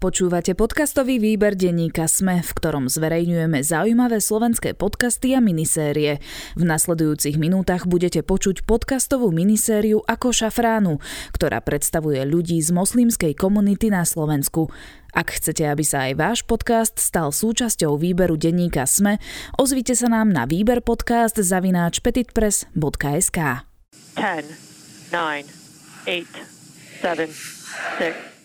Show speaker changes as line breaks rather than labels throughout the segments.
Počúvate podcastový výber denníka Sme, v ktorom zverejňujeme zaujímavé slovenské podcasty a minisérie. V nasledujúcich minútach budete počuť podcastovú minisériu Ako šafránu, ktorá predstavuje ľudí z moslimskej komunity na Slovensku. Ak chcete, aby sa aj váš podcast stal súčasťou výberu denníka Sme, ozvite sa nám na výber podcast zavináč petitpress.sk 10, 9, 8,
7, 6,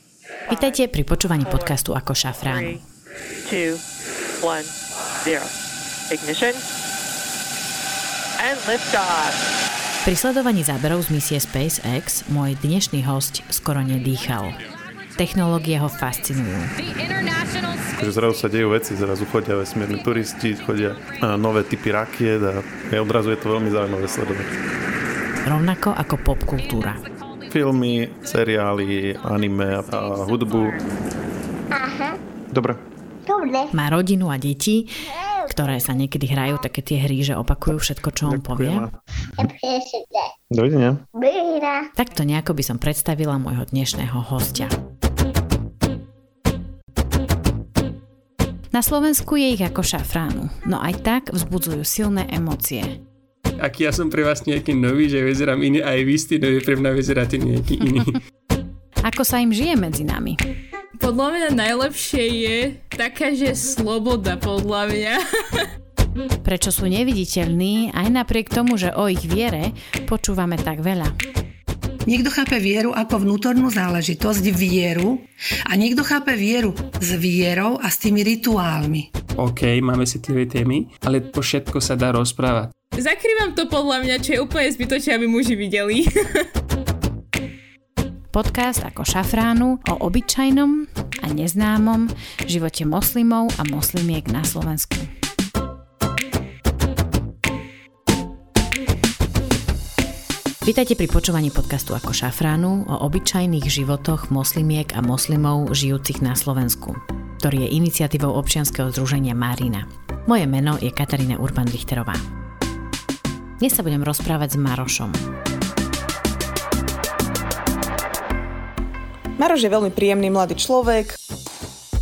Vítajte pri počúvaní podcastu Ako šafrán. Pri sledovaní záberov z misie SpaceX môj dnešný host skoro nedýchal. Technológie ho fascinujú.
Takže zrazu sa dejú veci, zrazu chodia vesmírni turisti, chodia nové typy rakiet a odrazu je to veľmi zaujímavé sledovať.
Rovnako ako popkultúra
filmy, seriály, anime a hudbu.
Aha.
Dobre.
Dobre.
Má rodinu a deti, ktoré sa niekedy hrajú také tie hry, že opakujú všetko, čo on povie.
Dovidenia.
Takto nejako by som predstavila môjho dnešného hostia. Na Slovensku je ich ako šafránu, no aj tak vzbudzujú silné emócie
aký ja som pre vás nejaký nový, že vyzerám iný, aj vy ste nový, pre mňa vyzeráte nejaký iný.
Ako sa im žije medzi nami?
Podľa mňa najlepšie je taká, že sloboda, podľa mňa.
Prečo sú neviditeľní, aj napriek tomu, že o ich viere počúvame tak veľa.
Niekto chápe vieru ako vnútornú záležitosť, vieru, a niekto chápe vieru s vierou a s tými rituálmi.
OK, máme citlivé témy, ale po všetko sa dá rozprávať.
Zakrývam to podľa mňa, čo je úplne zbytočné, aby muži videli.
Podcast ako šafránu o obyčajnom a neznámom živote moslimov a moslimiek na Slovensku. Vítajte pri počúvaní podcastu ako šafránu o obyčajných životoch moslimiek a moslimov žijúcich na Slovensku, ktorý je iniciatívou občianskeho združenia Marina. Moje meno je Katarína Urban-Richterová. Dnes sa budem rozprávať s Marošom.
Maroš je veľmi príjemný mladý človek.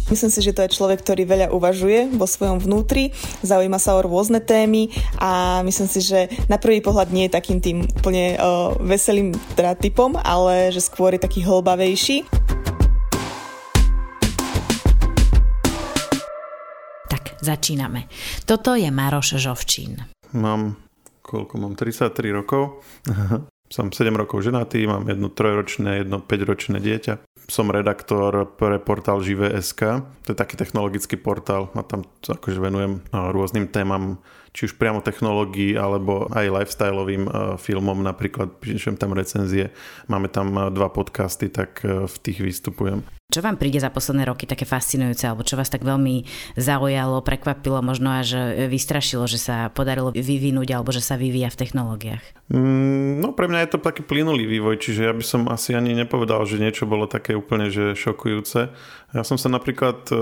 Myslím si, že to je človek, ktorý veľa uvažuje vo svojom vnútri, zaujíma sa o rôzne témy a myslím si, že na prvý pohľad nie je takým tým úplne uh, veselým teda typom, ale že skôr je taký hlbavejší.
Tak, začíname. Toto je Maroš Žovčín.
Mám koľko mám, 33 rokov. Som 7 rokov ženatý, mám jedno trojročné, jedno 5-ročné dieťa. Som redaktor pre portál Živé.sk. To je taký technologický portál a tam akože venujem rôznym témam či už priamo technológií alebo aj lifestyleovým filmom, napríklad píšem tam recenzie, máme tam dva podcasty, tak v tých vystupujem.
Čo vám príde za posledné roky také fascinujúce, alebo čo vás tak veľmi zaujalo, prekvapilo, možno až vystrašilo, že sa podarilo vyvinúť, alebo že sa vyvíja v technológiách?
Mm, no pre mňa je to taký plynulý vývoj, čiže ja by som asi ani nepovedal, že niečo bolo také úplne že šokujúce. Ja som sa napríklad e,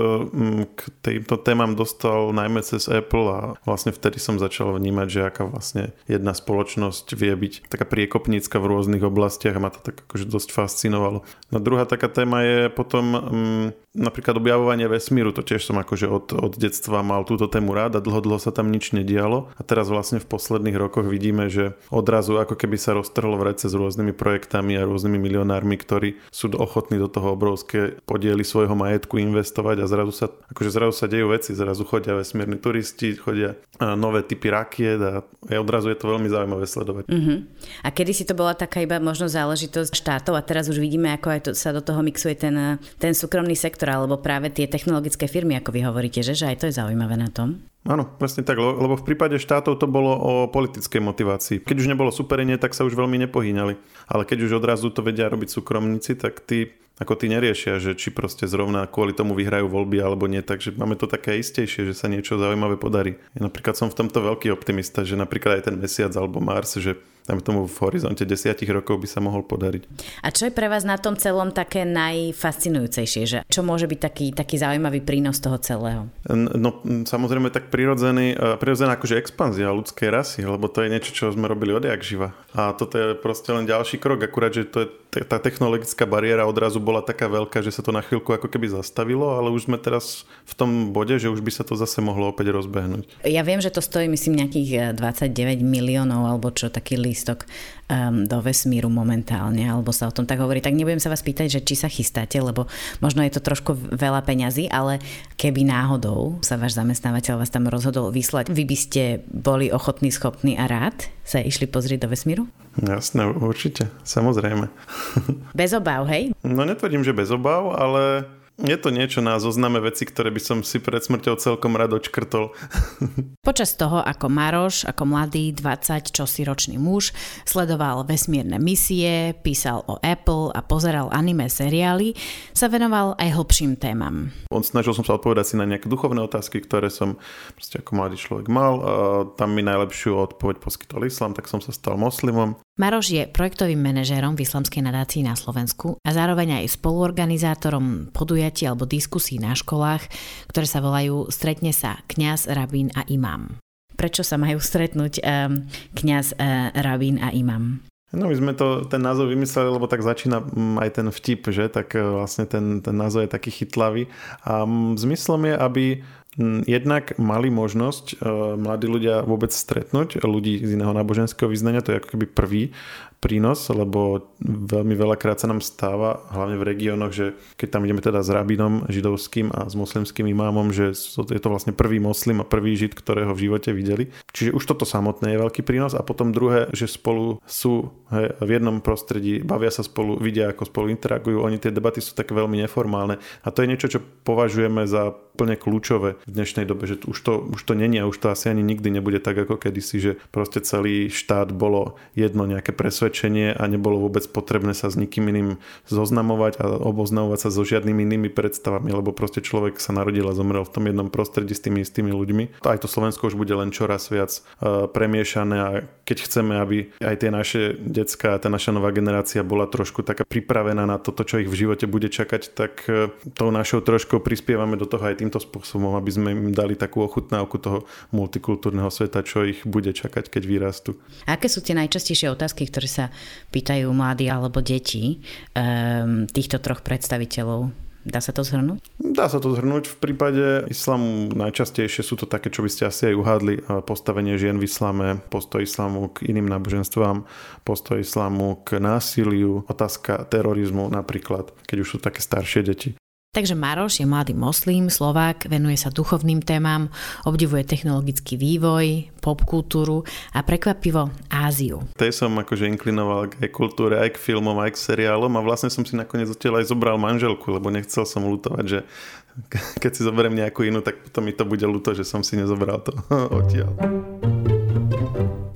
k týmto témam dostal najmä cez Apple a vlastne vtedy som začal vnímať, že aká vlastne jedna spoločnosť vie byť taká priekopnícka v rôznych oblastiach a ma to tak akože dosť fascinovalo. No druhá taká téma je potom napríklad objavovanie vesmíru, to tiež som akože od, od detstva mal túto tému rád a dlho, dlho sa tam nič nedialo a teraz vlastne v posledných rokoch vidíme, že odrazu ako keby sa roztrhlo vrece s rôznymi projektami a rôznymi milionármi, ktorí sú ochotní do toho obrovské podiely svojho majetku investovať a zrazu sa, akože zrazu sa dejú veci, zrazu chodia vesmírni turisti, chodia nové typy rakiet a odrazu je to veľmi zaujímavé sledovať.
Uh-huh. A kedy si to bola taká iba možno záležitosť štátov a teraz už vidíme, ako aj to, sa do toho mixuje ten, ten súkromný sektor sektor alebo práve tie technologické firmy, ako vy hovoríte, že, že aj to je zaujímavé na tom?
Áno, presne tak, lebo v prípade štátov to bolo o politickej motivácii. Keď už nebolo superenie, tak sa už veľmi nepohýňali. Ale keď už odrazu to vedia robiť súkromníci, tak tí ako tí neriešia, že či proste zrovna kvôli tomu vyhrajú voľby alebo nie, takže máme to také istejšie, že sa niečo zaujímavé podarí. Ja napríklad som v tomto veľký optimista, že napríklad aj ten mesiac alebo Mars, že tam tomu v horizonte desiatich rokov by sa mohol podariť.
A čo je pre vás na tom celom také najfascinujúcejšie? Že čo môže byť taký, taký zaujímavý prínos toho celého?
No samozrejme tak prirodzený, e, prirodzená akože expanzia ľudskej rasy, lebo to je niečo, čo sme robili odjak živa. A toto je proste len ďalší krok, akurát, že to je tá technologická bariéra odrazu bola taká veľká, že sa to na chvíľku ako keby zastavilo, ale už sme teraz v tom bode, že už by sa to zase mohlo opäť rozbehnúť.
Ja viem, že to stojí myslím nejakých 29 eh, miliónov alebo čo, taký lístok um, do vesmíru momentálne, alebo sa o tom tak hovorí. Tak nebudem sa vás pýtať, že či sa chystáte, lebo možno je to trošku veľa peňazí, ale keby náhodou sa váš zamestnávateľ vás tam rozhodol vyslať, vy by ste boli ochotní, schopní a rád sa išli pozrieť do vesmíru?
Jasné, určite, samozrejme.
Bez obav, hej?
No netvrdím, že bez obav, ale je to niečo na zozname veci, ktoré by som si pred smrťou celkom rád očkrtol.
Počas toho, ako Maroš, ako mladý 20 čosi ročný muž, sledoval vesmírne misie, písal o Apple a pozeral anime seriály, sa venoval aj hlbším témam.
On snažil som sa odpovedať si na nejaké duchovné otázky, ktoré som proste ako mladý človek mal. A tam mi najlepšiu odpoveď poskytol islam, tak som sa stal moslimom.
Maroš je projektovým manažérom v Islamskej nadácii na Slovensku a zároveň aj spoluorganizátorom podujatí alebo diskusí na školách, ktoré sa volajú Stretne sa kňaz, rabín a imám. Prečo sa majú stretnúť um, kňaz, uh, rabín a imám?
No my sme to, ten názov vymysleli, lebo tak začína mm, aj ten vtip, že? Tak e, vlastne ten, ten názov je taký chytlavý. A mm, zmyslom je, aby Mm, jednak mali možnosť uh, mladí ľudia vôbec stretnúť ľudí z iného náboženského vyznania, to je ako keby prvý prínos, lebo veľmi veľakrát sa nám stáva, hlavne v regiónoch, že keď tam ideme teda s rabinom židovským a s moslimským imámom, že je to vlastne prvý moslim a prvý žid, ktorého v živote videli. Čiže už toto samotné je veľký prínos. A potom druhé, že spolu sú hej, v jednom prostredí, bavia sa spolu, vidia, ako spolu interagujú, oni tie debaty sú také veľmi neformálne. A to je niečo, čo považujeme za plne kľúčové v dnešnej dobe, že už to, už to není a už to asi ani nikdy nebude tak ako kedysi, že proste celý štát bolo jedno nejaké presvedčenie presvedčenie a nebolo vôbec potrebné sa s nikým iným zoznamovať a oboznamovať sa so žiadnymi inými predstavami, lebo proste človek sa narodil a zomrel v tom jednom prostredí s tými istými ľuďmi. Aj to Slovensko už bude len čoraz viac uh, premiešané a keď chceme, aby aj tie naše detská, tá naša nová generácia bola trošku taká pripravená na toto, čo ich v živote bude čakať, tak uh, tou našou troškou prispievame do toho aj týmto spôsobom, aby sme im dali takú ochutnávku toho multikultúrneho sveta, čo ich bude čakať, keď vyrastú.
Aké sú tie najčastejšie otázky, ktoré sa sa pýtajú mladí alebo deti um, týchto troch predstaviteľov? Dá sa to zhrnúť?
Dá sa to zhrnúť. V prípade islamu najčastejšie sú to také, čo by ste asi aj uhádli. Postavenie žien v islame, postoj islamu k iným náboženstvám, postoj islamu k násiliu, otázka terorizmu napríklad, keď už sú také staršie deti.
Takže Maroš je mladý moslim, Slovák, venuje sa duchovným témam, obdivuje technologický vývoj, popkultúru a prekvapivo Áziu.
Tej som akože inklinoval aj k kultúre, aj k filmom, aj k seriálom a vlastne som si nakoniec odtiaľ aj zobral manželku, lebo nechcel som lutovať, že keď si zoberiem nejakú inú, tak potom mi to bude ľúto, že som si nezobral to odtiaľ.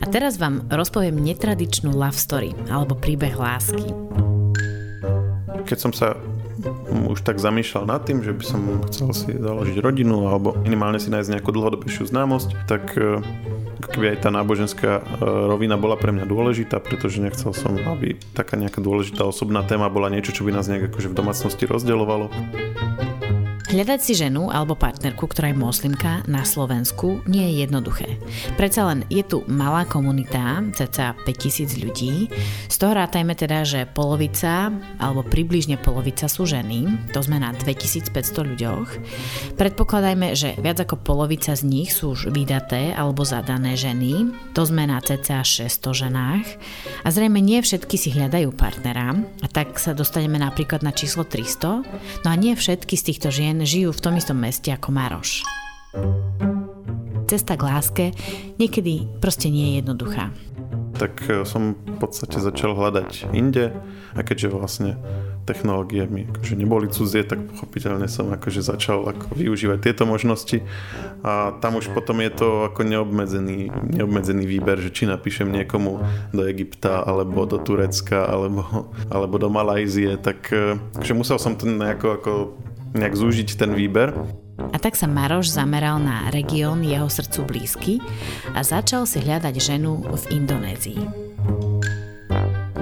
A teraz vám rozpoviem netradičnú love story alebo príbeh lásky.
Keď som sa už tak zamýšľal nad tým, že by som chcel si založiť rodinu alebo minimálne si nájsť nejakú dlhodobejšiu známosť, tak e, keby aj tá náboženská e, rovina bola pre mňa dôležitá, pretože nechcel som, aby taká nejaká dôležitá osobná téma bola niečo, čo by nás nejak akože v domácnosti rozdeľovalo.
Hľadať si ženu alebo partnerku, ktorá je moslimka na Slovensku nie je jednoduché. Predsa len je tu malá komunita, cca 5000 ľudí, z toho rátajme teda, že polovica alebo približne polovica sú ženy, to sme na 2500 ľuďoch. Predpokladajme, že viac ako polovica z nich sú už vydaté alebo zadané ženy, to sme na cca 600 ženách. A zrejme nie všetky si hľadajú partnera. A tak sa dostaneme napríklad na číslo 300, no a nie všetky z týchto žien žien žijú v tom istom meste ako Maroš. Cesta k láske niekedy proste nie je jednoduchá.
Tak e, som v podstate začal hľadať inde a keďže vlastne technológie mi akože neboli cudzie, tak pochopiteľne som akože začal ako využívať tieto možnosti a tam už potom je to ako neobmedzený, neobmedzený výber, že či napíšem niekomu do Egypta alebo do Turecka alebo, alebo do Malajzie, tak e, že musel som to nejako ako nejak zúžiť ten výber.
A tak sa Maroš zameral na región jeho srdcu blízky a začal si hľadať ženu v Indonézii.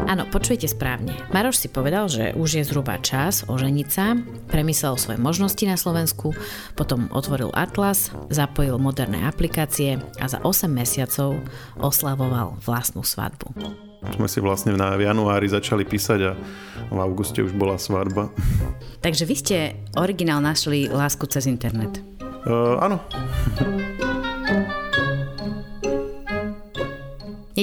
Áno, počujete správne. Maroš si povedal, že už je zhruba čas oženiť sa, premyslel svoje možnosti na Slovensku, potom otvoril Atlas, zapojil moderné aplikácie a za 8 mesiacov oslavoval vlastnú svadbu.
Sme si vlastne v januári začali písať a v auguste už bola svadba.
Takže vy ste originál našli lásku cez internet.
Uh, áno.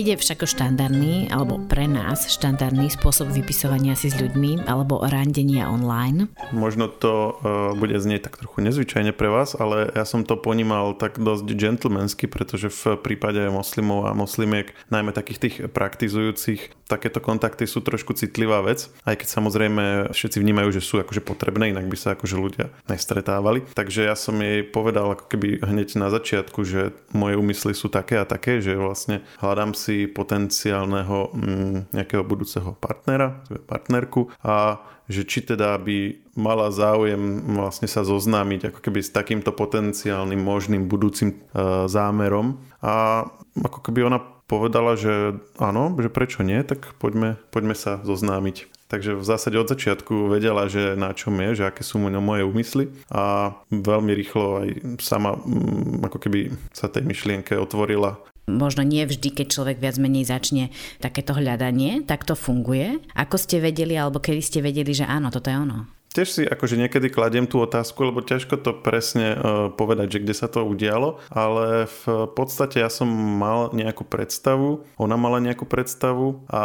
Ide však o štandardný, alebo pre nás štandardný spôsob vypisovania si s ľuďmi, alebo randenia online.
Možno to uh, bude znieť tak trochu nezvyčajne pre vás, ale ja som to ponímal tak dosť gentlemansky, pretože v prípade moslimov a moslimiek, najmä takých tých praktizujúcich, takéto kontakty sú trošku citlivá vec, aj keď samozrejme všetci vnímajú, že sú akože potrebné, inak by sa akože ľudia nestretávali. Takže ja som jej povedal ako keby hneď na začiatku, že moje úmysly sú také a také, že vlastne hľadám si potenciálneho mm, nejakého budúceho partnera, partnerku a že či teda by mala záujem vlastne sa zoznámiť ako keby s takýmto potenciálnym možným budúcim e, zámerom a ako keby ona povedala, že áno, že prečo nie, tak poďme, poďme sa zoznámiť. Takže v zásade od začiatku vedela, že na čom je, že aké sú moje úmysly a veľmi rýchlo aj sama mm, ako keby sa tej myšlienke otvorila
možno nie vždy, keď človek viac menej začne takéto hľadanie, tak to funguje. Ako ste vedeli, alebo kedy ste vedeli, že áno, toto je ono?
Tiež si akože niekedy kladiem tú otázku, lebo ťažko to presne uh, povedať, že kde sa to udialo, ale v podstate ja som mal nejakú predstavu, ona mala nejakú predstavu a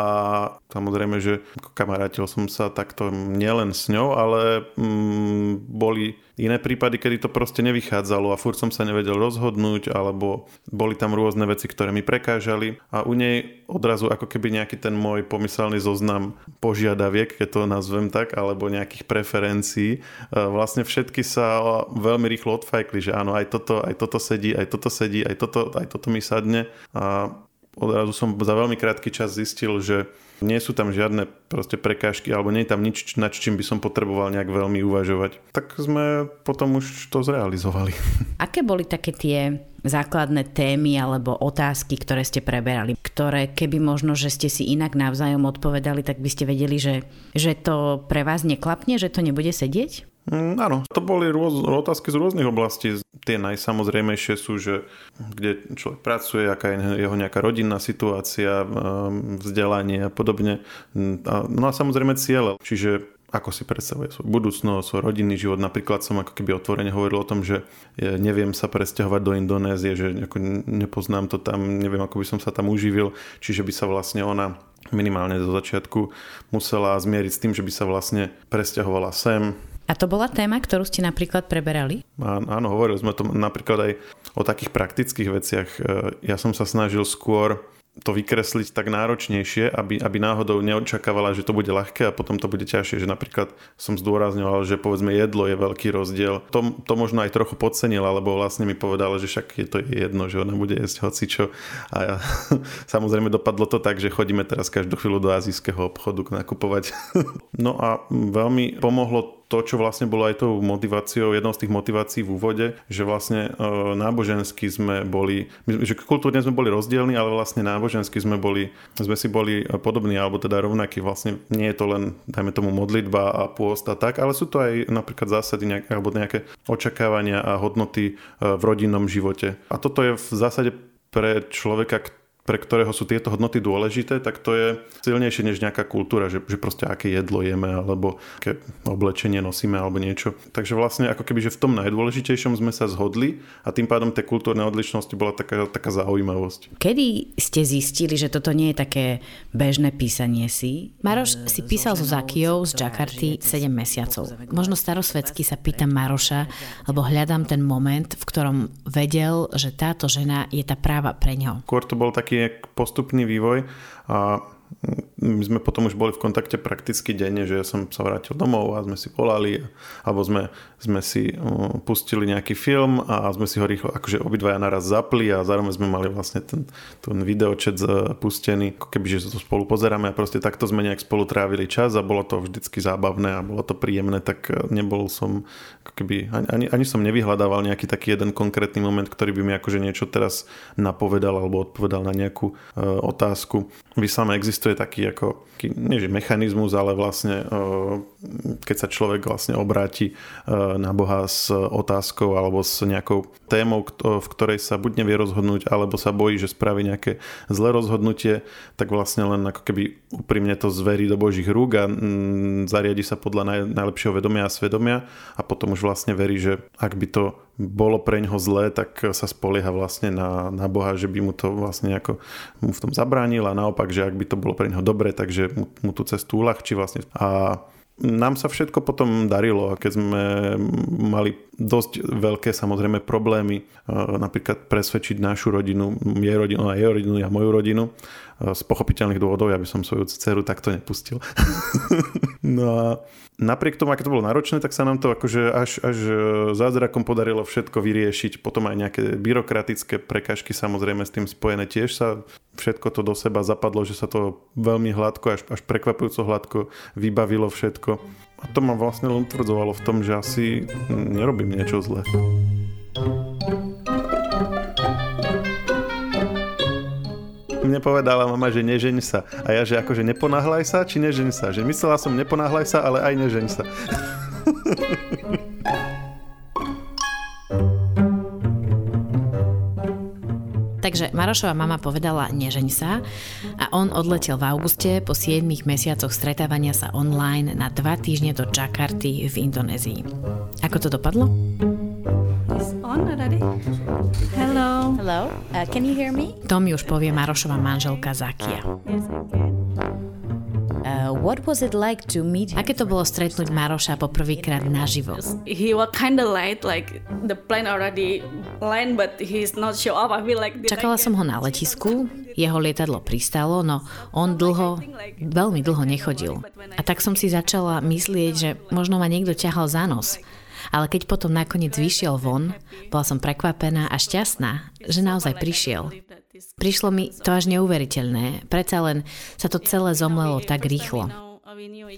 samozrejme, že kamarátil som sa takto nielen s ňou, ale mm, boli iné prípady, kedy to proste nevychádzalo a furt som sa nevedel rozhodnúť, alebo boli tam rôzne veci, ktoré mi prekážali a u nej odrazu ako keby nejaký ten môj pomyselný zoznam požiadaviek, keď to nazvem tak, alebo nejakých preferencií, e, vlastne všetky sa veľmi rýchlo odfajkli, že áno, aj toto, aj toto sedí, aj toto sedí, aj toto, aj toto mi sadne. A odrazu som za veľmi krátky čas zistil, že nie sú tam žiadne proste prekážky alebo nie je tam nič, nad čím by som potreboval nejak veľmi uvažovať. Tak sme potom už to zrealizovali.
Aké boli také tie základné témy alebo otázky, ktoré ste preberali, ktoré keby možno, že ste si inak navzájom odpovedali, tak by ste vedeli, že, že to pre vás neklapne, že to nebude sedieť?
Mm, áno, to boli rôz, otázky z rôznych oblastí. Tie najsamozrejmejšie sú, že kde človek pracuje, aká je jeho nejaká rodinná situácia, ehm, vzdelanie a podobne. Mm, no a samozrejme ciele. Čiže ako si predstavuje svoj budúcnosť, svoj rodinný život. Napríklad som ako keby otvorene hovoril o tom, že neviem sa presťahovať do Indonézie, že nepoznám to tam, neviem ako by som sa tam uživil, čiže by sa vlastne ona minimálne zo začiatku musela zmieriť s tým, že by sa vlastne presťahovala sem,
a to bola téma, ktorú ste napríklad preberali?
Áno, hovorili sme to napríklad aj o takých praktických veciach. Ja som sa snažil skôr to vykresliť tak náročnejšie, aby, aby náhodou neočakávala, že to bude ľahké a potom to bude ťažšie. Že napríklad som zdôrazňoval, že povedzme jedlo je veľký rozdiel. To, to možno aj trochu podcenila, lebo vlastne mi povedala, že však je to jedno, že ona bude jesť hocičo. A ja, samozrejme dopadlo to tak, že chodíme teraz každú chvíľu do azijského obchodu nakupovať. no a veľmi pomohlo to, čo vlastne bolo aj tou motiváciou, jednou z tých motivácií v úvode, že vlastne e, nábožensky sme boli, že kultúrne sme boli rozdielni, ale vlastne nábožensky sme boli, sme si boli podobní, alebo teda rovnakí. Vlastne nie je to len, dajme tomu, modlitba a pôst a tak, ale sú to aj napríklad zásady nejaké, alebo nejaké očakávania a hodnoty e, v rodinnom živote. A toto je v zásade pre človeka, pre ktorého sú tieto hodnoty dôležité, tak to je silnejšie než nejaká kultúra, že, že proste aké jedlo jeme alebo aké oblečenie nosíme alebo niečo. Takže vlastne ako keby, že v tom najdôležitejšom sme sa zhodli a tým pádom tie kultúrne odlišnosti bola taká, taká zaujímavosť.
Kedy ste zistili, že toto nie je také bežné písanie si? Maroš si písal so Zakijou z Jakarty 7 mesiacov. Možno starosvedsky sa pýtam Maroša, lebo hľadám ten moment, v ktorom vedel, že táto žena je tá práva pre ňo.
Skôr to bol taký taký postupný vývoj. A my sme potom už boli v kontakte prakticky denne, že ja som sa vrátil domov a sme si volali, alebo sme, sme si pustili nejaký film a sme si ho rýchlo, akože obidvaja naraz zapli a zároveň sme mali vlastne ten, ten videočet pustený, ako keby, že to spolu pozeráme a proste takto sme nejak spolu trávili čas a bolo to vždycky zábavné a bolo to príjemné, tak uh, nebol som, ako keby, ani, ani, som nevyhľadával nejaký taký jeden konkrétny moment, ktorý by mi akože niečo teraz napovedal alebo odpovedal na nejakú uh, otázku. Vy sám existujete existuje taký ako, nie že mechanizmus, ale vlastne keď sa človek vlastne obráti na Boha s otázkou alebo s nejakou témou, v ktorej sa buď nevie rozhodnúť, alebo sa bojí, že spraví nejaké zlé rozhodnutie, tak vlastne len ako keby úprimne to zverí do Božích rúk a mm, zariadi sa podľa najlepšieho vedomia a svedomia a potom už vlastne verí, že ak by to bolo pre ňoho zlé, tak sa spolieha vlastne na, na Boha, že by mu to vlastne nejako mu v tom zabránil a naopak, že ak by to bolo pre neho dobre, takže mu, mu tú cestu uľahčí vlastne. A nám sa všetko potom darilo, keď sme mali dosť veľké samozrejme problémy, napríklad presvedčiť našu rodinu, jej rodinu a jej rodinu a moju rodinu. Z pochopiteľných dôvodov, ja som svoju dceru takto nepustil. no a napriek tomu, aké to bolo náročné, tak sa nám to akože až, až e, zázrakom podarilo všetko vyriešiť. Potom aj nejaké byrokratické prekažky samozrejme s tým spojené tiež sa všetko to do seba zapadlo, že sa to veľmi hladko, až, až prekvapujúco hladko vybavilo všetko. A to ma vlastne len utvrdzovalo v tom, že asi nerobím niečo zlé. Mne povedala mama, že nežeň sa. A ja, že akože neponáhľaj sa, či nežeň sa. Že myslela som neponáhľaj sa, ale aj nežeň sa.
Takže Marošova mama povedala nežeň sa a on odletel v auguste po 7 mesiacoch stretávania sa online na 2 týždne do Jakarty v Indonézii. Ako to dopadlo?
on already? Hello.
Hello. Uh, can you hear me? To mi už povie Marošova manželka Zakia. Yes, Uh, what was it like to meet him? Aké to bolo stretnúť Maroša poprvýkrát naživo?
He was kind of late, like the plane already land, but he's not show up. I feel like...
Čakala som ho na letisku, jeho lietadlo pristalo, no on dlho, veľmi dlho nechodil. A tak som si začala myslieť, že možno ma niekto ťahal za nos. Ale keď potom nakoniec vyšiel von, bola som prekvapená a šťastná, že naozaj prišiel. Prišlo mi to až neuveriteľné, predsa len sa to celé zomlelo tak rýchlo.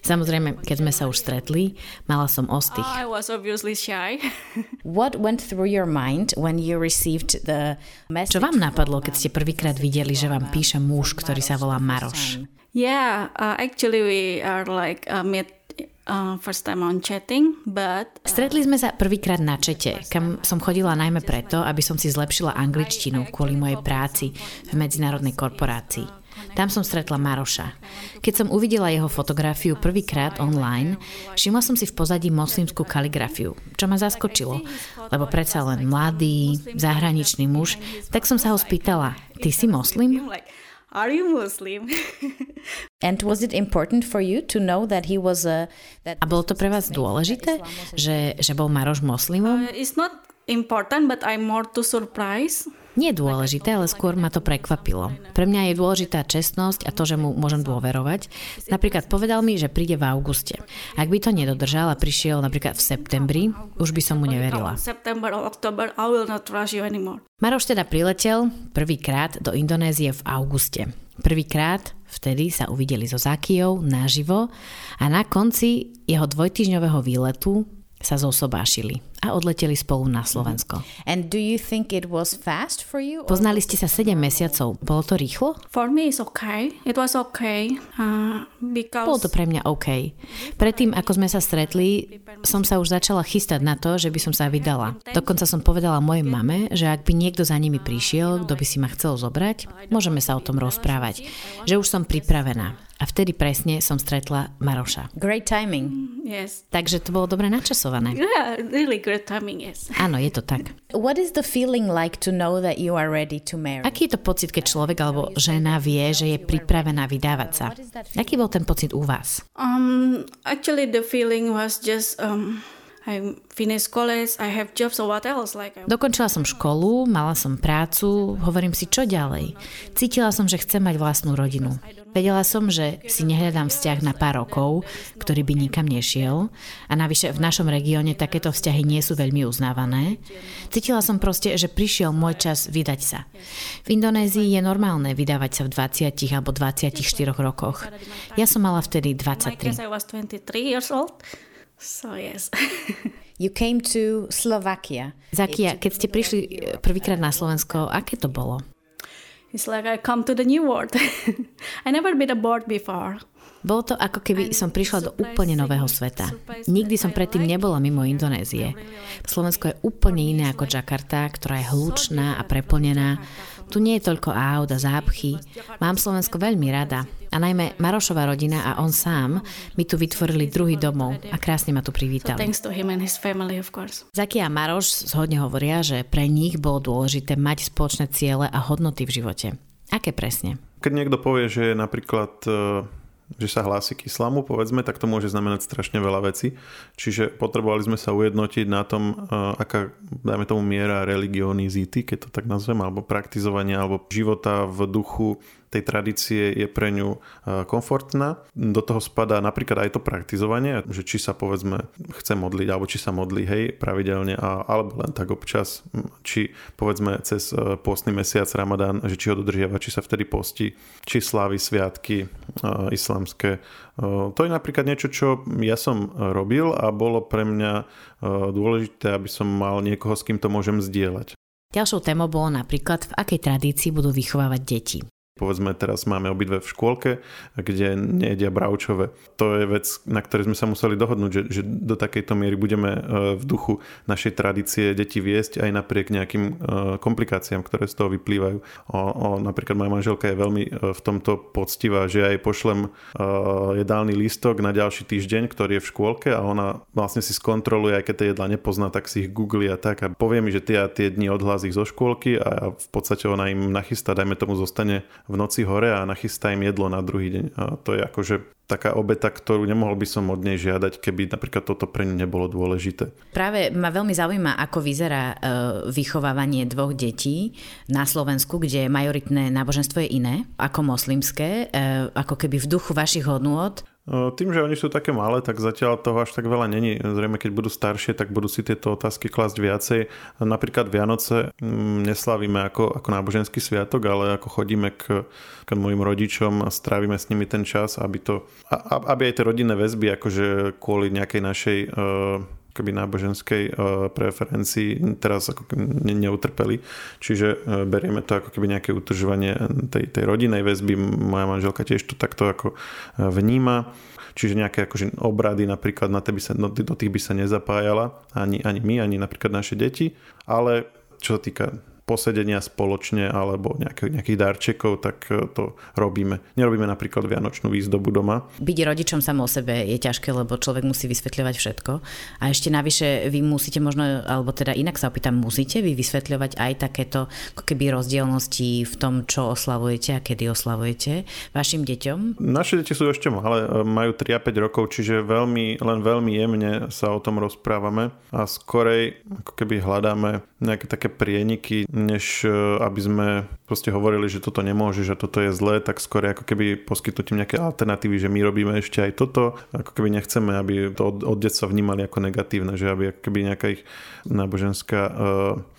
Samozrejme, keď sme sa už stretli, mala som ostých. Čo vám napadlo, keď ste prvýkrát videli, že vám píše muž, ktorý sa volá Maroš?
Yeah, uh, actually we are like uh, meet Uh, first time on chatting, but...
Uh, Stretli sme sa prvýkrát na čete, kam som chodila najmä preto, aby som si zlepšila angličtinu kvôli mojej práci v medzinárodnej korporácii. Tam som stretla Maroša. Keď som uvidela jeho fotografiu prvýkrát online, všimla som si v pozadí moslimskú kaligrafiu, čo ma zaskočilo, lebo predsa len mladý, zahraničný muž, tak som sa ho spýtala, ty si moslim?
Are you Muslim?
And was it important for you to know that he was a... That a bolo to pre vás dôležité, že, že bol Maroš moslimom?
Uh, it's not important, but I'm more to surprise
nie je dôležité, ale skôr ma to prekvapilo. Pre mňa je dôležitá čestnosť a to, že mu môžem dôverovať. Napríklad povedal mi, že príde v auguste. Ak by to nedodržal a prišiel napríklad v septembri, už by som mu neverila. Maroš teda priletel prvýkrát do Indonézie v auguste. Prvýkrát vtedy sa uvideli so Zakijou naživo a na konci jeho dvojtyžňového výletu sa zosobášili a odleteli spolu na Slovensko. And do you think it was fast for you? Poznali ste sa 7 mesiacov. Bolo to rýchlo?
For me it's okay. It was okay. Uh,
because... Bolo to pre mňa OK. Predtým, ako sme sa stretli, som sa už začala chystať na to, že by som sa vydala. Dokonca som povedala mojej mame, že ak by niekto za nimi prišiel, kto by si ma chcel zobrať, môžeme sa o tom rozprávať. Že už som pripravená. A vtedy presne som stretla Maroša. Great timing.
Yes.
Takže to bolo dobre načasované.
Yeah, really great timing, yes.
Áno, je to tak. What is the feeling like to know that you are ready to marry? Aký je to pocit, keď človek alebo žena vie, že je pripravená vydávať sa? Aký bol ten pocit u vás?
Um, actually the feeling was just um,
Dokončila som školu, mala som prácu, hovorím si, čo ďalej. Cítila som, že chcem mať vlastnú rodinu. Vedela som, že si nehľadám vzťah na pár rokov, ktorý by nikam nešiel a navyše v našom regióne takéto vzťahy nie sú veľmi uznávané. Cítila som proste, že prišiel môj čas vydať sa. V Indonézii je normálne vydávať sa v 20 alebo 24 rokoch. Ja som mala vtedy 23.
So yes.
you came to Slovakia. Zakia, keď ste prišli eh, prvýkrát na Slovensko, aké to bolo?
It's like I come to the new world. I never been abroad before.
Bolo to ako keby som prišla do úplne nového sveta. Nikdy som predtým nebola mimo Indonézie. Slovensko je úplne iné ako Jakarta, ktorá je hlučná a preplnená. Tu nie je toľko aut a zápchy. Mám Slovensko veľmi rada. A najmä Marošová rodina a on sám mi tu vytvorili druhý domov a krásne ma tu privítali. Zaki a Maroš zhodne hovoria, že pre nich bolo dôležité mať spoločné ciele a hodnoty v živote. Aké presne?
Keď niekto povie, že je napríklad e, že sa hlási k islamu, povedzme, tak to môže znamenať strašne veľa vecí. Čiže potrebovali sme sa ujednotiť na tom, aká, dajme tomu, miera religionizity, keď to tak nazvem, alebo praktizovania, alebo života v duchu tej tradície je pre ňu e, komfortná. Do toho spadá napríklad aj to praktizovanie, že či sa povedzme chce modliť, alebo či sa modlí, hej, pravidelne, a, alebo len tak občas, či povedzme cez e, pôstny mesiac Ramadán, že či ho dodržiava, či sa vtedy postí, či slávy sviatky uh, islamské. To je napríklad niečo, čo ja som robil a bolo pre mňa dôležité, aby som mal niekoho, s kým to môžem zdieľať.
Ďalšou témou bolo napríklad, v akej tradícii budú vychovávať deti.
Povedzme, teraz máme obidve v škôlke, kde nejedia bravčové. To je vec, na ktorej sme sa museli dohodnúť, že, že do takejto miery budeme e, v duchu našej tradície deti viesť aj napriek nejakým e, komplikáciám, ktoré z toho vyplývajú. O, o, napríklad moja manželka je veľmi e, v tomto poctivá, že aj pošlem jedálny lístok na ďalší týždeň, ktorý je v škôlke a ona vlastne si skontroluje, aj keď tie jedla nepozná, tak si ich googli a tak a povie mi, že tie tie dni odhlás ich zo škôlky a v podstate ona im nachystá, dajme tomu zostane v noci hore a nachystá im jedlo na druhý deň. A to je akože taká obeta, ktorú nemohol by som od nej žiadať, keby napríklad toto pre ňu nebolo dôležité.
Práve ma veľmi zaujíma, ako vyzerá e, vychovávanie dvoch detí na Slovensku, kde majoritné náboženstvo je iné ako moslimské, e, ako keby v duchu vašich hodnôt
tým, že oni sú také malé, tak zatiaľ toho až tak veľa není. Zrejme, keď budú staršie, tak budú si tieto otázky klásť viacej. Napríklad Vianoce mm, neslavíme ako, ako náboženský sviatok, ale ako chodíme k, k mojim rodičom a strávime s nimi ten čas, aby, to, aby aj tie rodinné väzby akože kvôli nejakej našej keby náboženskej uh, preferencii teraz ako ne, neutrpeli. Čiže uh, berieme to ako keby nejaké utržovanie tej, tej rodinej väzby. Moja manželka tiež to takto ako vníma. Čiže nejaké akože obrady napríklad na by sa, no, do tých by sa nezapájala ani, ani my, ani napríklad naše deti. Ale čo sa týka posedenia spoločne alebo nejakých, nejakých darčekov, tak e, to robíme. Nerobíme napríklad vianočnú výzdobu doma.
Byť rodičom samo o sebe je ťažké, lebo človek musí vysvetľovať všetko. A ešte navyše vy musíte možno, alebo teda inak sa opýtam, musíte vy vysvetľovať aj takéto keby rozdielnosti v tom, čo oslavujete a kedy oslavujete vašim deťom?
Naše deti sú ešte malé, e, majú 3 a 5 rokov, čiže veľmi, len veľmi jemne sa o tom rozprávame a skorej ako keby hľadáme nejaké také prieniky, než e, aby sme proste hovorili, že toto nemôže, že toto je zlé, tak skôr ako keby poskytnúť im nejaké alternatívy, že my robíme ešte aj toto, ako keby nechceme, aby to od, od detstva vnímali ako negatívne, že aby ako keby nejaká ich náboženská uh,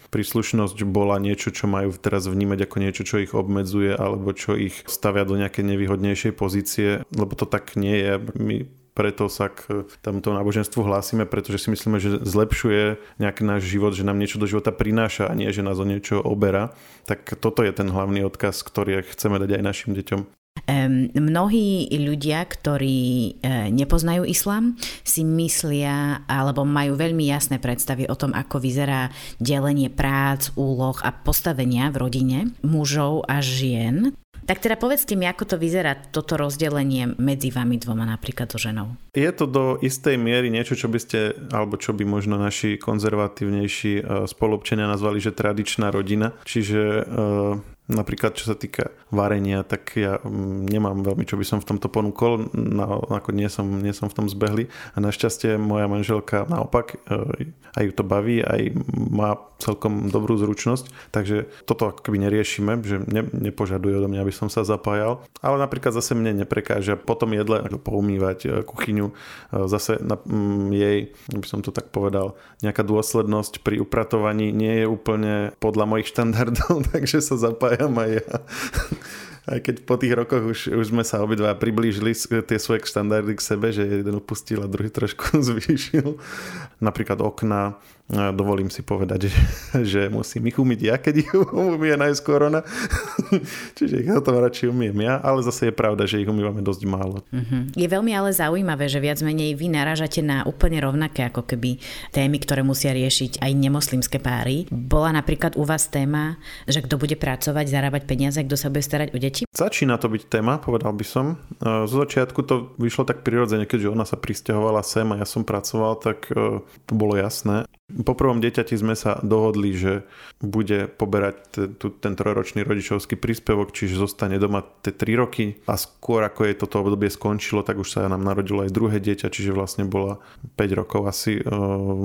príslušnosť bola niečo, čo majú teraz vnímať ako niečo, čo ich obmedzuje alebo čo ich stavia do nejakej nevýhodnejšej pozície, lebo to tak nie je. My preto sa k tomuto náboženstvu hlásime, pretože si myslíme, že zlepšuje nejaký náš život, že nám niečo do života prináša a nie, že nás o niečo oberá. Tak toto je ten hlavný odkaz, ktorý chceme dať aj našim deťom.
Mnohí ľudia, ktorí e, nepoznajú islám, si myslia alebo majú veľmi jasné predstavy o tom, ako vyzerá delenie prác, úloh a postavenia v rodine mužov a žien. Tak teda povedzte mi, ako to vyzerá toto rozdelenie medzi vami dvoma napríklad so ženou.
Je to do istej miery niečo, čo by ste, alebo čo by možno naši konzervatívnejší e, spolupčania nazvali, že tradičná rodina. Čiže e, Napríklad čo sa týka varenia, tak ja mm, nemám veľmi, čo by som v tomto ponúkol, no, ako nie som, nie som v tom zbehlý a našťastie moja manželka naopak e, aj ju to baví, aj má celkom dobrú zručnosť, takže toto akoby neriešime, že ne, nepožaduje odo mňa, aby som sa zapájal, ale napríklad zase mne neprekáže potom jedle poumývať e, kuchyňu, e, zase na, m, jej, by som to tak povedal, nejaká dôslednosť pri upratovaní nie je úplne podľa mojich štandardov, takže sa zapája spájam aj ja. aj keď po tých rokoch už, už sme sa obidva priblížili tie svoje štandardy k sebe, že jeden opustil a druhý trošku zvýšil. Napríklad okna, dovolím si povedať, že, že musím ich umyť ja, keď ich umie najskôr ona. Čiže ich to radšej umiem ja, ale zase je pravda, že ich umývame dosť málo.
Uh-huh. Je veľmi ale zaujímavé, že viac menej vy naražate na úplne rovnaké ako keby témy, ktoré musia riešiť aj nemoslimské páry. Bola napríklad u vás téma, že kto bude pracovať, zarábať peniaze, kto sa bude starať o deti?
Začína to byť téma, povedal by som. Zo začiatku to vyšlo tak prirodzene, keďže ona sa pristahovala sem a ja som pracoval, tak e, to bolo jasné. Po prvom dieťati sme sa dohodli, že bude poberať t- ten trojročný rodičovský príspevok, čiže zostane doma tie 3 roky a skôr ako je toto obdobie skončilo, tak už sa nám narodilo aj druhé dieťa, čiže vlastne bola 5 rokov asi uh,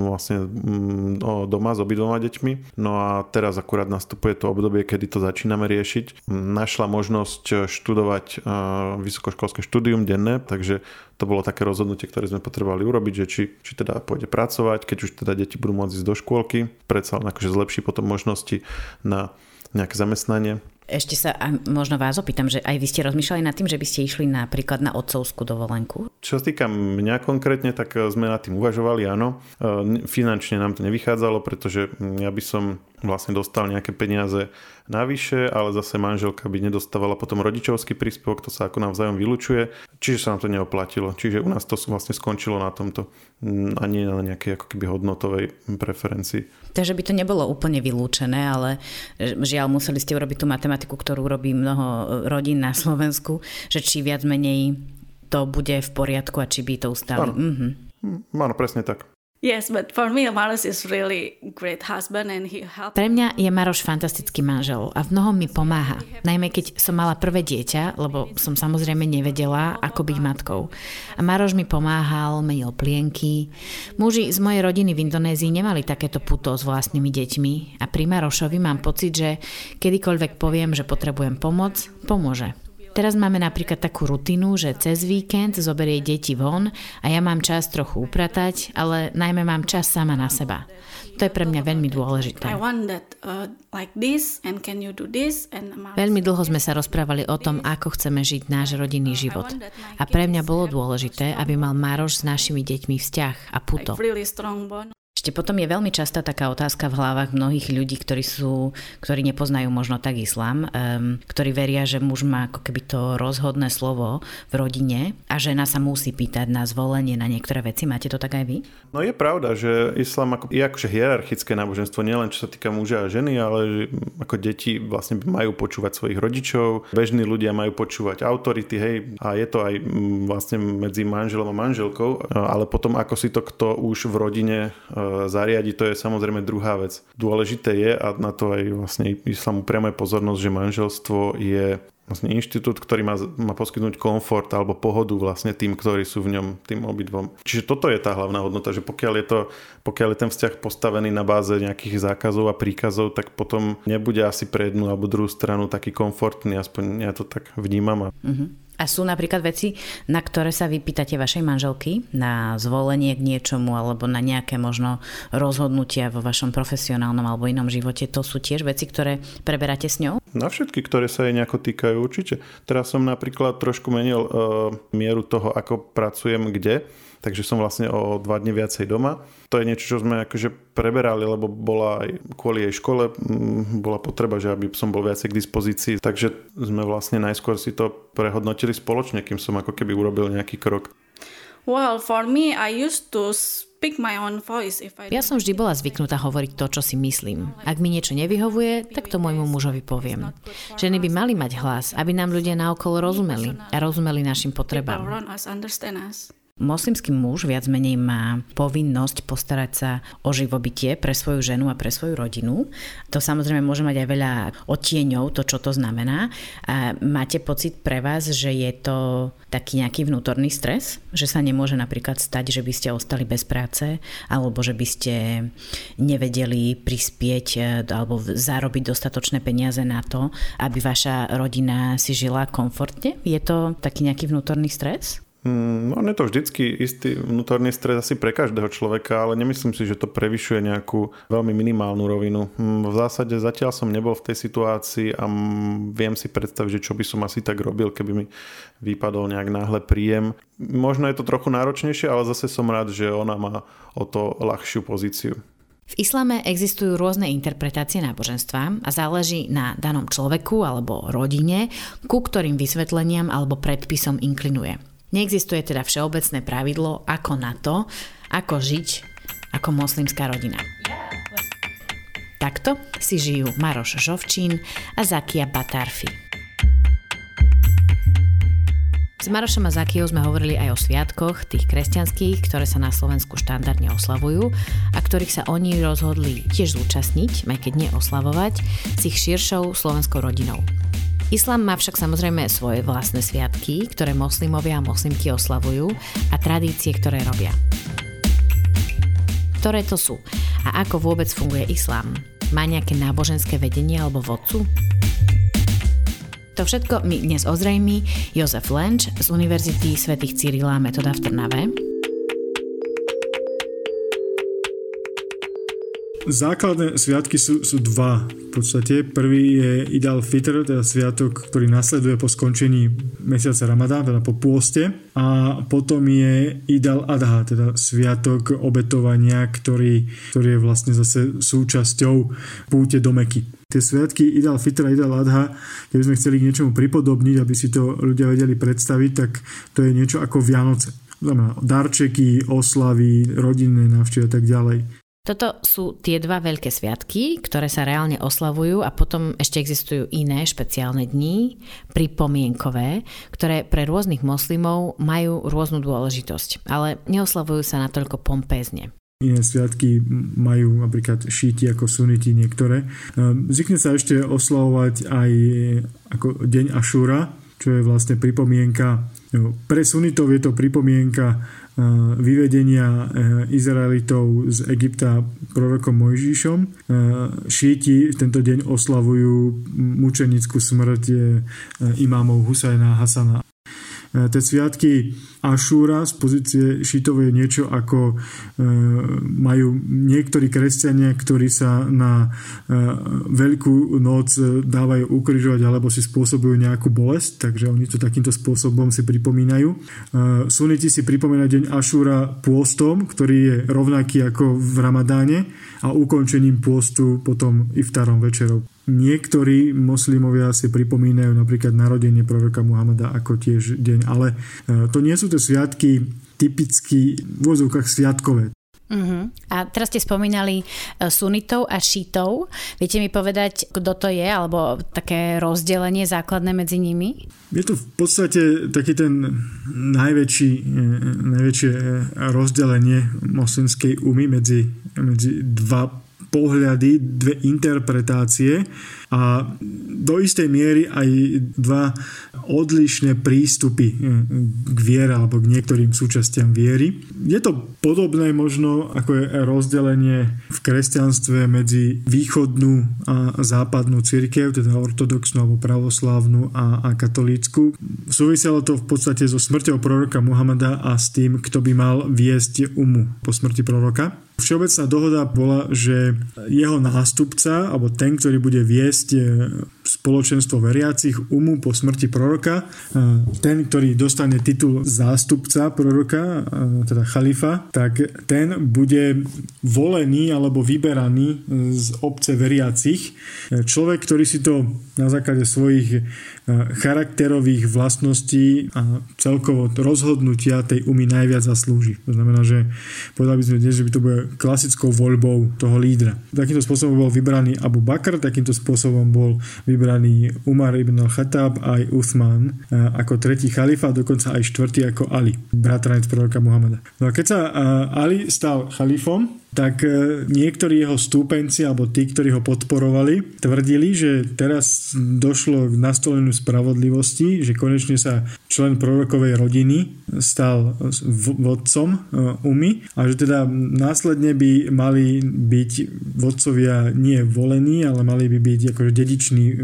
vlastne um, doma s obidvoma deťmi. No a teraz akurát nastupuje to obdobie, kedy to začíname riešiť. Našla možnosť študovať uh, vysokoškolské štúdium denné, takže to bolo také rozhodnutie, ktoré sme potrebovali urobiť, že či, či teda pôjde pracovať, keď už teda deti budú môcť ísť do škôlky, predsa len akože zlepší potom možnosti na nejaké zamestnanie.
Ešte sa a možno vás opýtam, že aj vy ste rozmýšľali nad tým, že by ste išli napríklad na otcovskú dovolenku?
Čo sa týka mňa konkrétne, tak sme nad tým uvažovali, áno. E, finančne nám to nevychádzalo, pretože ja by som vlastne dostal nejaké peniaze navyše, ale zase manželka by nedostávala potom rodičovský príspevok, to sa ako navzájom vylučuje, čiže sa nám to neoplatilo. Čiže u nás to vlastne skončilo na tomto mm, a nie na nejakej ako keby hodnotovej preferencii.
Takže by to nebolo úplne vylúčené, ale žiaľ museli ste urobiť tú matematiku, ktorú robí mnoho rodín na Slovensku, že či viac menej to bude v poriadku a či by to ustali.
Áno, mm-hmm. Áno presne tak.
Yes, but for me, Maros is really great husband and he helped.
Pre mňa je Maroš fantastický manžel a v mnohom mi pomáha. Najmä keď som mala prvé dieťa, lebo som samozrejme nevedela, ako byť matkou. A Maroš mi pomáhal, menil plienky. Muži z mojej rodiny v Indonézii nemali takéto puto s vlastnými deťmi a pri Marošovi mám pocit, že kedykoľvek poviem, že potrebujem pomoc, pomôže. Teraz máme napríklad takú rutinu, že cez víkend zoberie deti von a ja mám čas trochu upratať, ale najmä mám čas sama na seba. To je pre mňa veľmi dôležité. Uh, veľmi dlho sme sa rozprávali o tom, ako chceme žiť náš rodinný život. A pre mňa bolo dôležité, aby mal Maroš s našimi deťmi vzťah a puto. Ešte potom je veľmi častá taká otázka v hlavách mnohých ľudí, ktorí sú, ktorí nepoznajú možno tak islám, um, ktorí veria, že muž má ako keby to rozhodné slovo v rodine a žena sa musí pýtať na zvolenie na niektoré veci. Máte to tak aj vy?
No je pravda, že islám ako, je akože hierarchické náboženstvo, nielen čo sa týka muža a ženy, ale ako deti vlastne majú počúvať svojich rodičov, bežní ľudia majú počúvať autority, hej, a je to aj vlastne medzi manželom a manželkou, ale potom ako si to kto už v rodine zariadiť, to je samozrejme druhá vec. Dôležité je, a na to aj vlastne islamu priame pozornosť, že manželstvo je vlastne inštitút, ktorý má, má poskytnúť komfort alebo pohodu vlastne tým, ktorí sú v ňom, tým obidvom. Čiže toto je tá hlavná hodnota, že pokiaľ je, to, pokiaľ je ten vzťah postavený na báze nejakých zákazov a príkazov, tak potom nebude asi pre jednu alebo druhú stranu taký komfortný, aspoň ja to tak vnímam.
Uh-huh. A sú napríklad veci, na ktoré sa vypýtate vašej manželky, na zvolenie k niečomu alebo na nejaké možno rozhodnutia vo vašom profesionálnom alebo inom živote. To sú tiež veci, ktoré preberáte s ňou?
Na všetky, ktoré sa jej nejako týkajú určite. Teraz som napríklad trošku menil uh, mieru toho, ako pracujem kde takže som vlastne o dva dni viacej doma. To je niečo, čo sme akože preberali, lebo bola aj kvôli jej škole, mm, bola potreba, že aby som bol viacej k dispozícii, takže sme vlastne najskôr si to prehodnotili spoločne, kým som ako keby urobil nejaký krok.
Well, for me, I used to
ja som vždy bola zvyknutá hovoriť to, čo si myslím. Ak mi niečo nevyhovuje, tak to môjmu mužovi poviem. Ženy by mali mať hlas, aby nám ľudia naokolo rozumeli a rozumeli našim potrebám. Moslimský muž viac menej má povinnosť postarať sa o živobytie pre svoju ženu a pre svoju rodinu. To samozrejme môže mať aj veľa odtieňov, to čo to znamená. A máte pocit pre vás, že je to taký nejaký vnútorný stres? Že sa nemôže napríklad stať, že by ste ostali bez práce alebo že by ste nevedeli prispieť e, alebo zarobiť dostatočné peniaze na to, aby vaša rodina si žila komfortne? Je to taký nejaký vnútorný stres?
Mm, je to vždycky istý vnútorný stres asi pre každého človeka, ale nemyslím si, že to prevyšuje nejakú veľmi minimálnu rovinu. Mm, v zásade zatiaľ som nebol v tej situácii a viem si predstaviť, že čo by som asi tak robil, keby mi vypadol nejak náhle príjem. Možno je to trochu náročnejšie, ale zase som rád, že ona má o to ľahšiu pozíciu.
V islame existujú rôzne interpretácie náboženstva a záleží na danom človeku alebo rodine, ku ktorým vysvetleniam alebo predpisom inklinuje. Neexistuje teda všeobecné pravidlo ako na to, ako žiť ako moslimská rodina. Takto si žijú Maroš Žovčín a Zakia Batarfi. S Marošom a Zakijou sme hovorili aj o sviatkoch, tých kresťanských, ktoré sa na Slovensku štandardne oslavujú a ktorých sa oni rozhodli tiež zúčastniť, aj keď neoslavovať, s ich širšou slovenskou rodinou. Islám má však samozrejme svoje vlastné sviatky, ktoré moslimovia a moslimky oslavujú a tradície, ktoré robia. Ktoré to sú? A ako vôbec funguje islám? Má nejaké náboženské vedenie alebo vodcu? To všetko mi dnes ozrejmí Jozef Lenč z Univerzity svätých Cyrila Metoda v Trnave
Základné sviatky sú, sú dva v podstate. Prvý je Idal Fitr, teda sviatok, ktorý nasleduje po skončení mesiaca Ramadán, teda po pôste. A potom je Idal Adha, teda sviatok obetovania, ktorý, ktorý je vlastne zase súčasťou púte do Meky. Tie sviatky Idal a Idal Adha, keby sme chceli k niečomu pripodobniť, aby si to ľudia vedeli predstaviť, tak to je niečo ako Vianoce. Znamená darčeky, oslavy, rodinné návštevy a tak ďalej.
Toto sú tie dva veľké sviatky, ktoré sa reálne oslavujú a potom ešte existujú iné špeciálne dni, pripomienkové, ktoré pre rôznych moslimov majú rôznu dôležitosť, ale neoslavujú sa natoľko pompézne.
Iné sviatky majú napríklad šíti ako suniti niektoré. Ehm, zvykne sa ešte oslavovať aj ako deň Ašúra, čo je vlastne pripomienka, no, pre sunitov je to pripomienka Eh, vyvedenia eh, Izraelitov z Egypta prorokom Mojžišom. Eh, šíti tento deň oslavujú mučenickú smrť imámov Husajna Hasana. Tie sviatky Ašúra z pozície šítov je niečo ako majú niektorí kresťania, ktorí sa na veľkú noc dávajú ukrižovať alebo si spôsobujú nejakú bolesť, takže oni to takýmto spôsobom si pripomínajú. Suniti si pripomínajú deň Ašúra pôstom, ktorý je rovnaký ako v Ramadáne a ukončením pôstu potom iftarom večerou. Niektorí moslimovia si pripomínajú napríklad narodenie proroka Muhameda ako tiež deň, ale e, to nie sú to sviatky typicky v vozovkách sviatkové.
Uh-huh. A teraz ste spomínali e, sunitov a šítov. Viete mi povedať, kto to je, alebo také rozdelenie základné medzi nimi?
Je to v podstate taký ten najväčší, e, najväčšie rozdelenie moslimskej umy medzi, medzi dva pohľady, dve interpretácie a do istej miery aj dva odlišné prístupy eh, k viere alebo k niektorým súčastiam viery. Je to podobné možno ako je rozdelenie v kresťanstve medzi východnú a západnú církev, teda ortodoxnú alebo pravoslávnu a, a katolícku. Súviselo to v podstate so smrťou proroka Muhameda a s tým, kto by mal viesť umu po smrti proroka. Všeobecná dohoda bola, že jeho nástupca, alebo ten, ktorý bude viesť e, spoločenstvo veriacich umu po smrti proroka, e, ten, ktorý dostane titul zástupca proroka, e, teda chalifa, tak ten bude volený alebo vyberaný z obce veriacich. Človek, ktorý si to na základe svojich charakterových vlastností a celkovo rozhodnutia tej umy najviac zaslúži. To znamená, že povedal by sme dnes, že by to bude klasickou voľbou toho lídra. Takýmto spôsobom bol vybraný Abu Bakr, takýmto spôsobom bol vybraný Umar ibn al-Khattab aj Uthman ako tretí chalifa, dokonca aj štvrtý ako Ali, bratranec proroka Muhammada. No a keď sa Ali stal chalifom, tak e, niektorí jeho stúpenci alebo tí, ktorí ho podporovali, tvrdili, že teraz došlo k nastoleniu spravodlivosti, že konečne sa člen prorokovej rodiny stal vodcom e, Umy a že teda následne by mali byť vodcovia nie volení, ale mali by byť akože dediční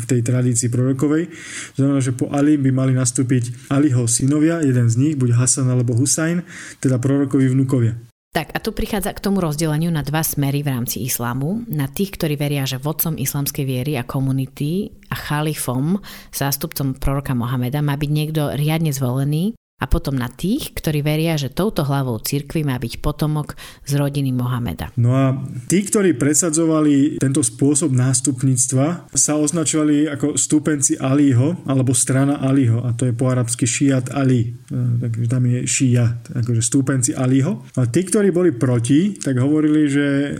v tej tradícii prorokovej. Znamená, že po Ali by mali nastúpiť Aliho synovia, jeden z nich, buď Hasan alebo Husajn, teda prorokovi vnukovia.
Tak a tu prichádza k tomu rozdeleniu na dva smery v rámci islámu. Na tých, ktorí veria, že vodcom islamskej viery a komunity a chalifom, zástupcom proroka Mohameda, má byť niekto riadne zvolený, a potom na tých, ktorí veria, že touto hlavou cirkvi má byť potomok z rodiny Mohameda.
No a tí, ktorí presadzovali tento spôsob nástupníctva, sa označovali ako stúpenci Aliho, alebo strana Aliho, a to je po arabsky Šiat Ali, e, takže tam je Šiat, akože stúpenci Aliho. A tí, ktorí boli proti, tak hovorili, že e,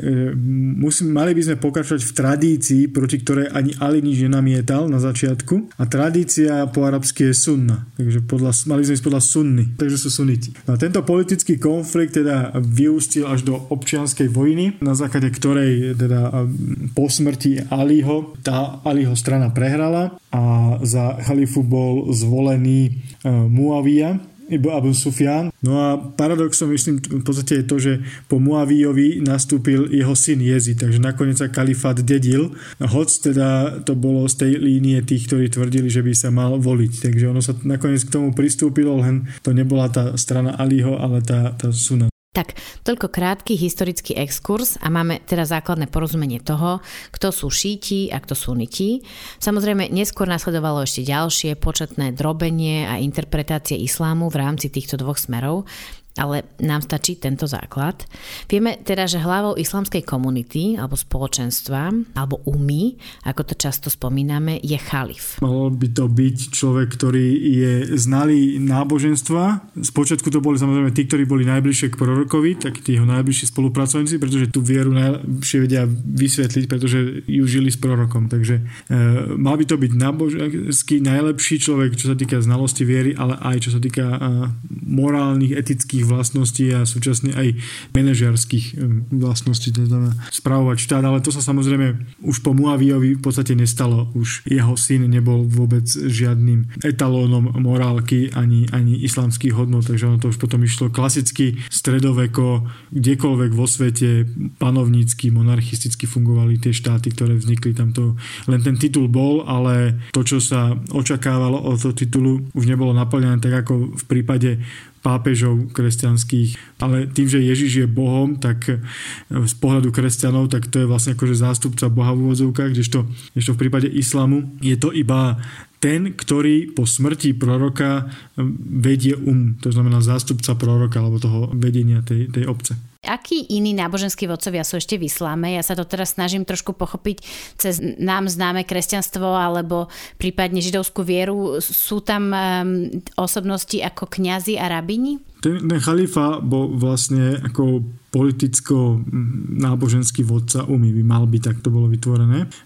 musím, mali by sme pokračovať v tradícii, proti ktorej ani Ali nič nenamietal na začiatku. A tradícia po arabsky je sunna, takže podľa, mali sme ísť podľa sunny, takže sú suniti. No a tento politický konflikt teda vyústil až do občianskej vojny, na základe ktorej teda po smrti Aliho, tá Aliho strana prehrala a za chalifu bol zvolený Muavia, Ibo Abu Sufyan. No a paradoxom myslím v podstate je to, že po Muavíjovi nastúpil jeho syn Jezi, takže nakoniec sa kalifát dedil, hoc teda to bolo z tej línie tých, ktorí tvrdili, že by sa mal voliť. Takže ono sa nakoniec k tomu pristúpilo, len to nebola tá strana Aliho, ale tá, tá Suna.
Tak, toľko krátky historický exkurs a máme teda základné porozumenie toho, kto sú šíti a kto sú niti. Samozrejme, neskôr nasledovalo ešte ďalšie početné drobenie a interpretácie islámu v rámci týchto dvoch smerov, ale nám stačí tento základ. Vieme teda, že hlavou islamskej komunity alebo spoločenstva, alebo umy, ako to často spomíname, je chalif.
Mohol by to byť človek, ktorý je znalý náboženstva. Spočiatku to boli samozrejme tí, ktorí boli najbližšie k prorokovi, tak tí jeho najbližší spolupracovníci, pretože tú vieru najlepšie vedia vysvetliť, pretože ju žili s prorokom. Takže e, mal by to byť náboženský najlepší človek, čo sa týka znalosti viery, ale aj čo sa týka e, morálnych, etických vlastností a súčasne aj manažerských vlastností, teda spravovať štát, ale to sa samozrejme už po Muaviovi v podstate nestalo. Už jeho syn nebol vôbec žiadnym etalónom morálky ani, ani islamských hodnot, takže ono to už potom išlo klasicky stredoveko, kdekoľvek vo svete panovnícky, monarchisticky fungovali tie štáty, ktoré vznikli tamto. Len ten titul bol, ale to, čo sa očakávalo od toho titulu, už nebolo naplnené tak ako v prípade pápežov kresťanských, ale tým, že Ježiš je Bohom, tak e, z pohľadu kresťanov, tak to je vlastne akože zástupca Boha v úvodzovkách, kdežto, kdežto v prípade islamu je to iba ten, ktorý po smrti proroka vedie um, to znamená zástupca proroka alebo toho vedenia tej, tej obce.
Akí iní náboženskí vodcovia sú ešte v isláme? Ja sa to teraz snažím trošku pochopiť cez nám známe kresťanstvo alebo prípadne židovskú vieru. Sú tam um, osobnosti ako kňazi a rabini?
Ten, ten chalifa bol vlastne ako politicko-náboženský vodca umy by mal byť, tak to bolo vytvorené. E,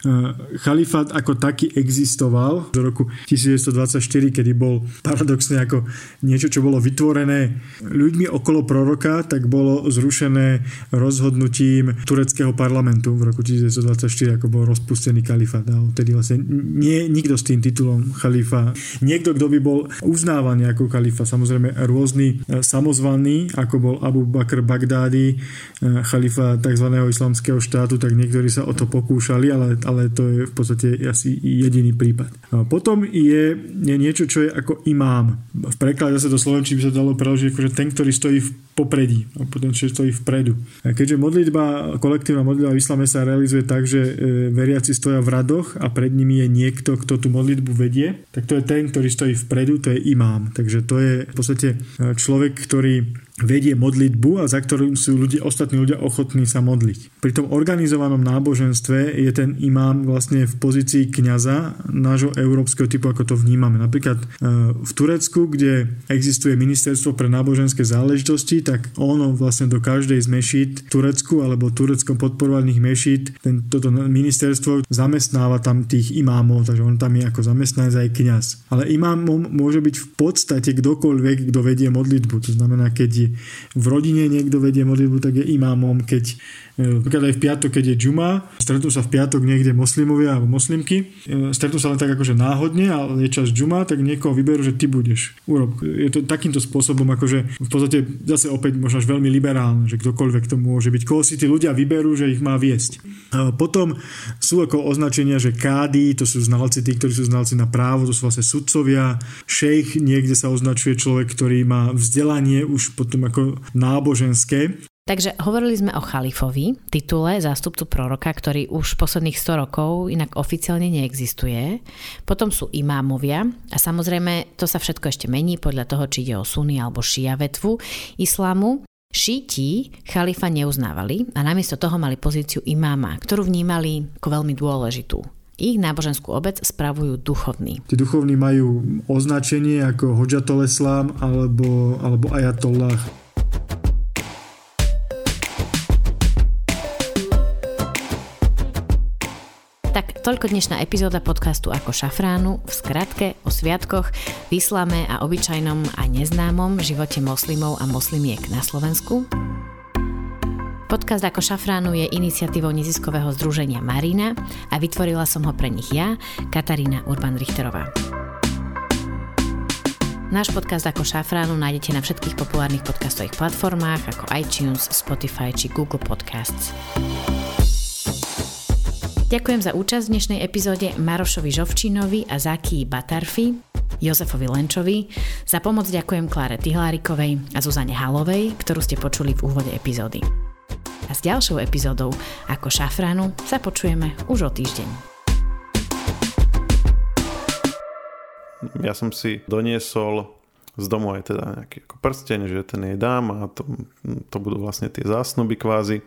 chalifát ako taký existoval do roku 1924, kedy bol paradoxne ako niečo, čo bolo vytvorené ľuďmi okolo proroka, tak bolo zrušené rozhodnutím tureckého parlamentu v roku 1924, ako bol rozpustený kalifát. A vtedy vlastne nie nikto s tým titulom chalifa. Niekto, kto by bol uznávaný ako kalifa, samozrejme rôzny e, samozvaný, ako bol Abu Bakr Bagdádi, Eh, chalifa tzv. islamského štátu, tak niektorí sa o to pokúšali, ale, ale to je v podstate asi jediný prípad. Potom je, je niečo, čo je ako imám. V preklade zase do slovenčiny by sa dalo preložiť akože ten, ktorý stojí v popredí a potom čo stojí vpredu. A keďže modlitba, kolektívna modlitba v islame sa realizuje tak, že e, veriaci stoja v radoch a pred nimi je niekto, kto tú modlitbu vedie, tak to je ten, ktorý stojí vpredu, to je imám. Takže to je v podstate e, človek, ktorý vedie modlitbu a za ktorým sú ľudia, ostatní ľudia ochotní sa modliť. Pri tom organizovanom náboženstve je ten imám vlastne v pozícii kňaza nášho európskeho typu, ako to vnímame. Napríklad e, v Turecku, kde existuje ministerstvo pre náboženské záležitosti, tak ono vlastne do každej z mešít Turecku alebo tureckom podporovaných mešít toto ministerstvo zamestnáva tam tých imámov, takže on tam je ako zamestnanec aj kňaz. Ale imámom môže byť v podstate kdokoľvek, kto vedie modlitbu. To znamená, keď v rodine niekto vedie modlitbu, tak je imámom, keď napríklad aj v piatok, keď je džuma, stretnú sa v piatok niekde moslimovia alebo moslimky, stretnú sa len tak akože náhodne, ale je čas džuma, tak niekoho vyberú, že ty budeš. Urob. Je to takýmto spôsobom, akože v podstate zase opäť možno až veľmi liberálne, že ktokoľvek to môže byť. Koho si tí ľudia vyberú, že ich má viesť. Potom sú ako označenia, že kády, to sú znalci, tí, ktorí sú znalci na právo, to sú vlastne sudcovia. Šejch niekde sa označuje človek, ktorý má vzdelanie už potom ako náboženské.
Takže hovorili sme o chalifovi, titule zástupcu proroka, ktorý už posledných 100 rokov inak oficiálne neexistuje. Potom sú imámovia a samozrejme to sa všetko ešte mení podľa toho, či ide o suny alebo šia vetvu islámu. Šíti chalifa neuznávali a namiesto toho mali pozíciu imáma, ktorú vnímali ako veľmi dôležitú. Ich náboženskú obec spravujú duchovní.
Tí duchovní majú označenie ako Hodžatol alebo, alebo Ayatollah.
Toľko dnešná epizóda podcastu Ako šafránu, v skratke o sviatkoch, vyslame a obyčajnom a neznámom živote moslimov a moslimiek na Slovensku. Podcast Ako šafránu je iniciatívou neziskového združenia Marina a vytvorila som ho pre nich ja, Katarína Urban-Richterová. Náš podcast ako šafránu nájdete na všetkých populárnych podcastových platformách ako iTunes, Spotify či Google Podcasts. Ďakujem za účasť v dnešnej epizóde Marošovi Žovčinovi a Zaki Batarfi, Jozefovi Lenčovi. Za pomoc ďakujem Kláre Tihlárikovej a Zuzane Halovej, ktorú ste počuli v úvode epizódy. A s ďalšou epizódou ako šafránu sa počujeme už o týždeň.
Ja som si doniesol z domu aj teda nejaký ako prsteň, že ten jej dám a to, to budú vlastne tie zásnuby kvázi.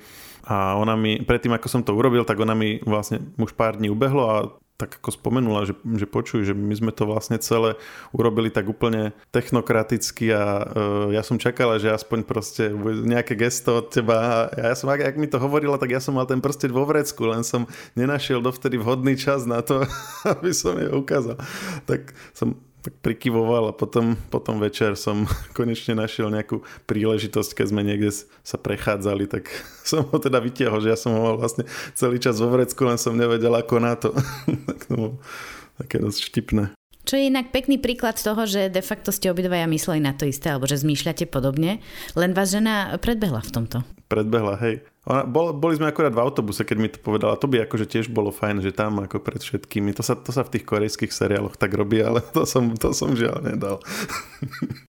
A ona mi, predtým ako som to urobil, tak ona mi vlastne už pár dní ubehlo a tak ako spomenula, že, že počuj, že my sme to vlastne celé urobili tak úplne technokraticky a uh, ja som čakala, že aspoň proste nejaké gesto od teba a ja som, ak, ak mi to hovorila, tak ja som mal ten prsteň vo vrecku, len som nenašiel dovtedy vhodný čas na to, aby som je ukázal. Tak som tak prikyvoval a potom, potom večer som konečne našiel nejakú príležitosť, keď sme niekde sa prechádzali, tak som ho teda vytiahol, že ja som ho mal vlastne celý čas vo vrecku, len som nevedel ako na to. tak to bolo také dosť štipné.
Čo je inak pekný príklad toho, že de facto ste obidvaja mysleli na to isté, alebo že zmýšľate podobne, len vás žena predbehla v tomto.
Predbehla, hej. Ona, bol, boli sme akorát v autobuse, keď mi to povedala. To by akože tiež bolo fajn, že tam ako pred všetkými. To sa, to sa v tých korejských seriáloch tak robí, ale to som, to som žiaľ nedal.